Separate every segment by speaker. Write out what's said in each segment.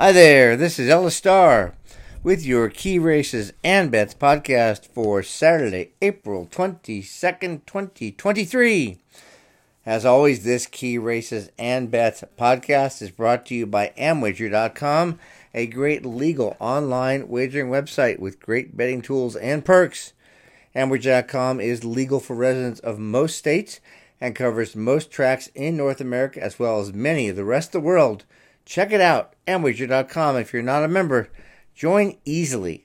Speaker 1: Hi there, this is Ella Starr with your Key Races and Bets podcast for Saturday, April 22nd, 2023. As always, this Key Races and Bets podcast is brought to you by Amwager.com, a great legal online wagering website with great betting tools and perks. Amwager.com is legal for residents of most states and covers most tracks in North America as well as many of the rest of the world. Check it out, Amwager.com. If you're not a member, join easily.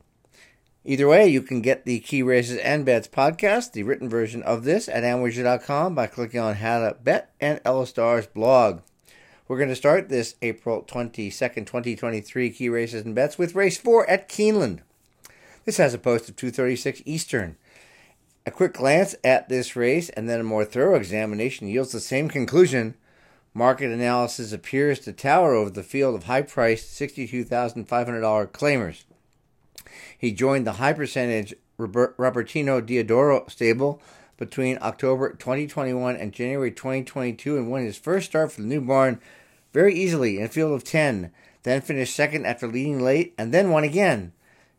Speaker 1: Either way, you can get the Key Races and Bets podcast, the written version of this, at Amwager.com by clicking on How to Bet and Ella Starr's blog. We're going to start this April 22nd, 2023 Key Races and Bets with race 4 at Keeneland. This has a post of 236 Eastern. A quick glance at this race and then a more thorough examination yields the same conclusion. Market analysis appears to tower over the field of high priced $62,500 claimers. He joined the high percentage Robertino Diodoro stable between October 2021 and January 2022 and won his first start for the new barn very easily in a field of 10, then finished second after leading late and then won again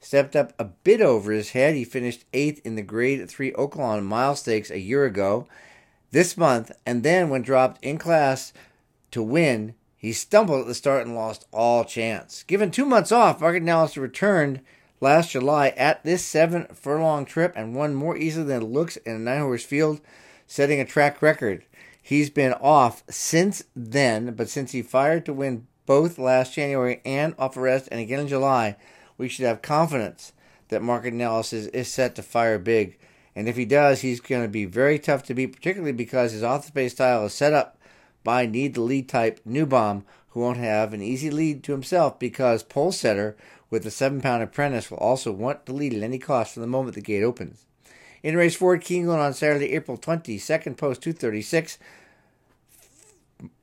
Speaker 1: stepped up a bit over his head. He finished eighth in the Grade 3 Oaklawn Mile Stakes a year ago. This month, and then when dropped in class to win, he stumbled at the start and lost all chance. Given two months off, Market Analysis returned last July at this seven furlong trip and won more easily than it looks in a nine horse field, setting a track record. He's been off since then, but since he fired to win both last January and off arrest and again in July, we should have confidence that market analysis is set to fire big. And if he does, he's going to be very tough to beat, particularly because his off the pace style is set up by need the lead type Newbomb, who won't have an easy lead to himself because pole setter with the seven pound apprentice will also want to lead at any cost from the moment the gate opens. In race four, Keeneland on Saturday, April 20, second post 236.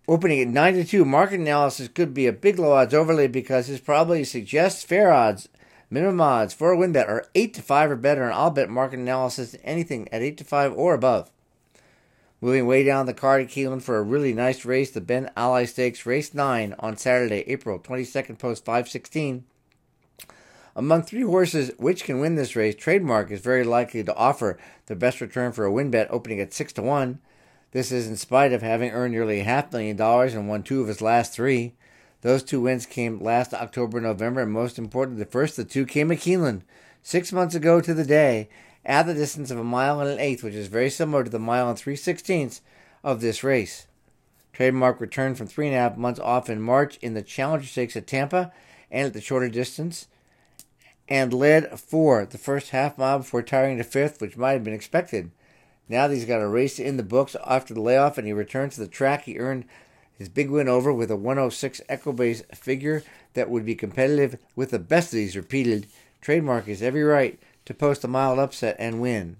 Speaker 1: Opening at 9 to 2, market analysis could be a big low odds overlay because this probably suggests fair odds. Minimum odds for a win bet are 8 to 5 or better, and I'll bet market analysis anything at 8 to 5 or above. Moving way down the card at Keeneland for a really nice race, the Ben Ali Stakes, race 9 on Saturday, April 22nd, post 516. Among three horses which can win this race, Trademark is very likely to offer the best return for a win bet, opening at 6 to 1. This is in spite of having earned nearly half a half million dollars and won two of his last three. Those two wins came last October November, and most important, the first of the two came at Keeneland six months ago to the day, at the distance of a mile and an eighth, which is very similar to the mile and three sixteenths of this race. Trademark returned from three and a half months off in March in the Challenger Stakes at Tampa and at the shorter distance, and led for the first half mile before tiring to fifth, which might have been expected. Now that he's got a race in the books after the layoff and he returns to the track, he earned his big win over with a 106 Equibase figure that would be competitive with the best of these repeated. Trademark has every right to post a mild upset and win.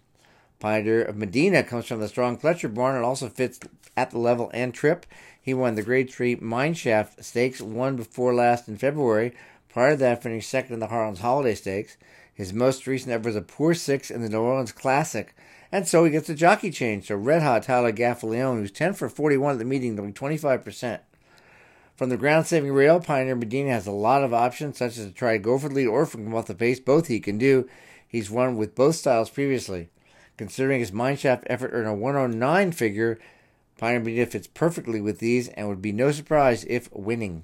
Speaker 1: Pioneer of Medina comes from the strong Pletcher barn and also fits at the level and trip. He won the Grade 3 Mineshaft Stakes, one before last in February. Prior to that, finished second in the Harlan's Holiday Stakes. His most recent ever was a poor six in the New Orleans Classic. And so he gets a jockey change to Red Hot Tyler Gaffalione, who's 10 for 41 at the meeting, doing 25%. From the ground saving rail, Pioneer Medina has a lot of options, such as to try to go for the lead or from off the pace. Both he can do. He's won with both styles previously. Considering his mineshaft effort earned a 109 figure, Pioneer Medina fits perfectly with these and would be no surprise if winning.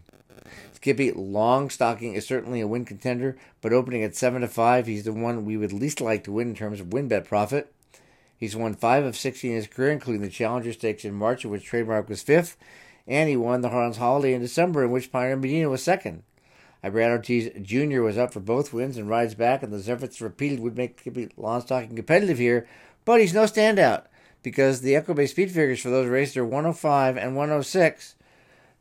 Speaker 1: Skippy Long Stocking is certainly a win contender, but opening at 7 to 5, he's the one we would least like to win in terms of win bet profit. He's won five of 16 in his career, including the Challenger Stakes in March, in which Trademark was fifth, and he won the Harlan's Holiday in December, in which Pioneer Medina was second. Irad Ortiz Jr. was up for both wins and rides back, and the efforts repeated would make Long Stocking competitive here, but he's no standout because the Equibase speed figures for those races are 105 and 106,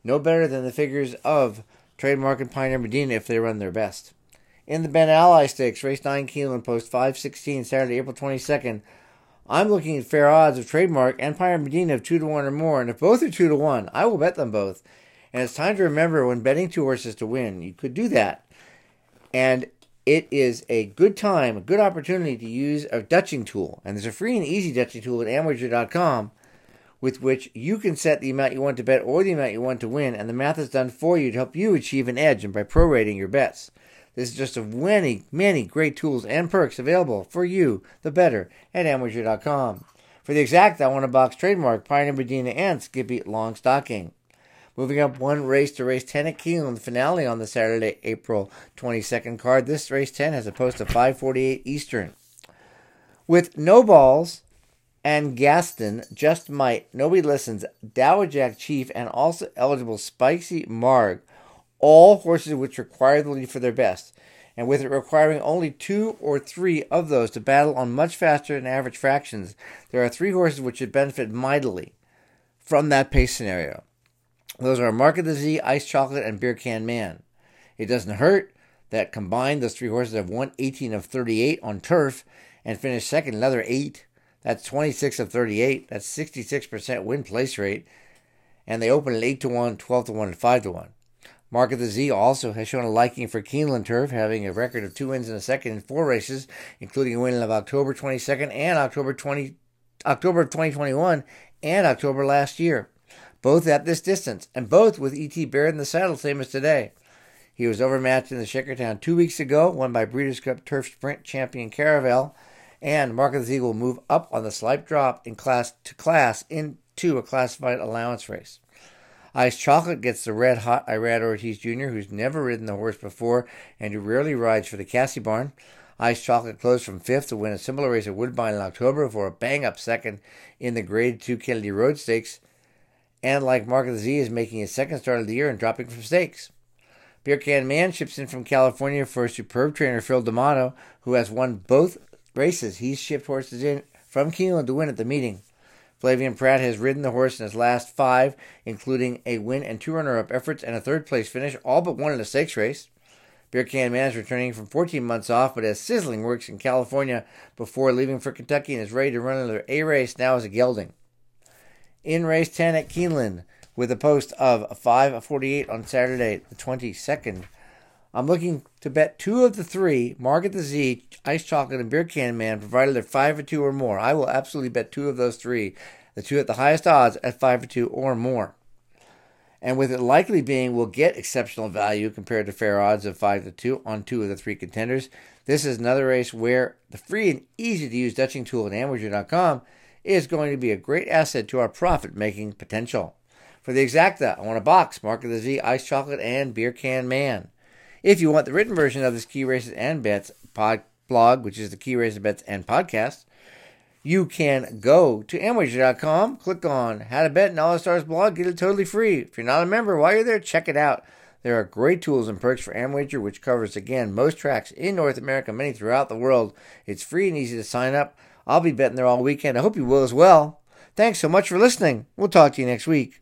Speaker 1: no better than the figures of Trademark and Pioneer Medina if they run their best. In the Ben Ali Stakes, race 9 Keeneland Post 516, Saturday, April 22nd, I'm looking at fair odds of trademark and Pioneer Medina of two to one or more, and if both are two to one, I will bet them both. And it's time to remember when betting two horses to win, you could do that. And it is a good time, a good opportunity to use a Dutching tool. And there's a free and easy Dutching tool at Amwager.com with which you can set the amount you want to bet or the amount you want to win, and the math is done for you to help you achieve an edge and by prorating your bets. This is just of many, many great tools and perks available for you, the better, at Amwager.com. For the exact, I want a box trademark, Pioneer Medina and Skippy Long Stocking. Moving up one race to race 10 at Keeneland, the finale on the Saturday, April 22nd card. This race 10 has a post of 548 Eastern. With no balls and Gaston, Just Might, Nobody Listens, Dowager Chief, and also eligible Spicy Marg, all horses which require the lead for their best. And with it requiring only two or three of those to battle on much faster than average fractions, there are three horses which should benefit mightily from that pace scenario. Those are Mark of the Z, Ice Chocolate, and Beer Can Man. It doesn't hurt that combined those three horses have won 18 of 38 on turf and finished second another eight. That's 26 of 38. That's 66% win place rate. And they open at 8 to 1, 12 to 1, and 5 to 1. Mark of the Z also has shown a liking for Keeneland turf, having a record of two wins in a second in four races, including a win of October 22nd and October 20, October 2021 and October last year both at this distance, and both with E.T. Baird in the saddle, same as today. He was overmatched in the Shakertown two weeks ago, won by Breeders' Cup Turf Sprint champion Caravel, and Mark of the Z will move up on the slight drop in class to class into a classified allowance race. Ice Chocolate gets the red hot Irad Ortiz Jr., who's never ridden the horse before and who rarely rides for the Casse Barn. Ice Chocolate closed from fifth to win a similar race at Woodbine in October for a bang up second in the Grade 2 Kennedy Road Stakes and like Mark of the Z is making his second start of the year and dropping from stakes. Beer Can Man ships in from California for superb trainer, Phil D'Amato, who has won both races. He's shipped horses in from Keeneland to win at the meeting. Flavien Prat has ridden the horse in his last five, including a win and two runner-up efforts and a third-place finish, all but one in a stakes race. Beer Can Man is returning from 14 months off, but has sizzling works in California before leaving for Kentucky and is ready to run another A race now as a gelding in race 10 at Keeneland with a post of 548 on Saturday, the 22nd. I'm looking to bet two of the three, Market the Z, Ice Chocolate, and Beer Can Man, provided they're 5 or 2 or more. I will absolutely bet two of those three, the two at the highest odds at 5 or 2 or more. And with it likely being we'll get exceptional value compared to fair odds of 5 to 2 on two of the three contenders, this is another race where the free and easy to use Dutching tool at Amwager.com is going to be a great asset to our profit making potential. For the exacta, uh, I want a box, Mark of the Z, Ice Chocolate, and Beer Can Man. If you want the written version of this Key Races and Bets pod blog, which is the Key Races Bets and Podcast, you can go to Amwager.com, click on How to Bet and All Stars blog, get it totally free. If you're not a member, while you're there, check it out. There are great tools and perks for Amwager, which covers again most tracks in North America, many throughout the world. It's free and easy to sign up. I'll be betting there all weekend. I hope you will as well. Thanks so much for listening. We'll talk to you next week.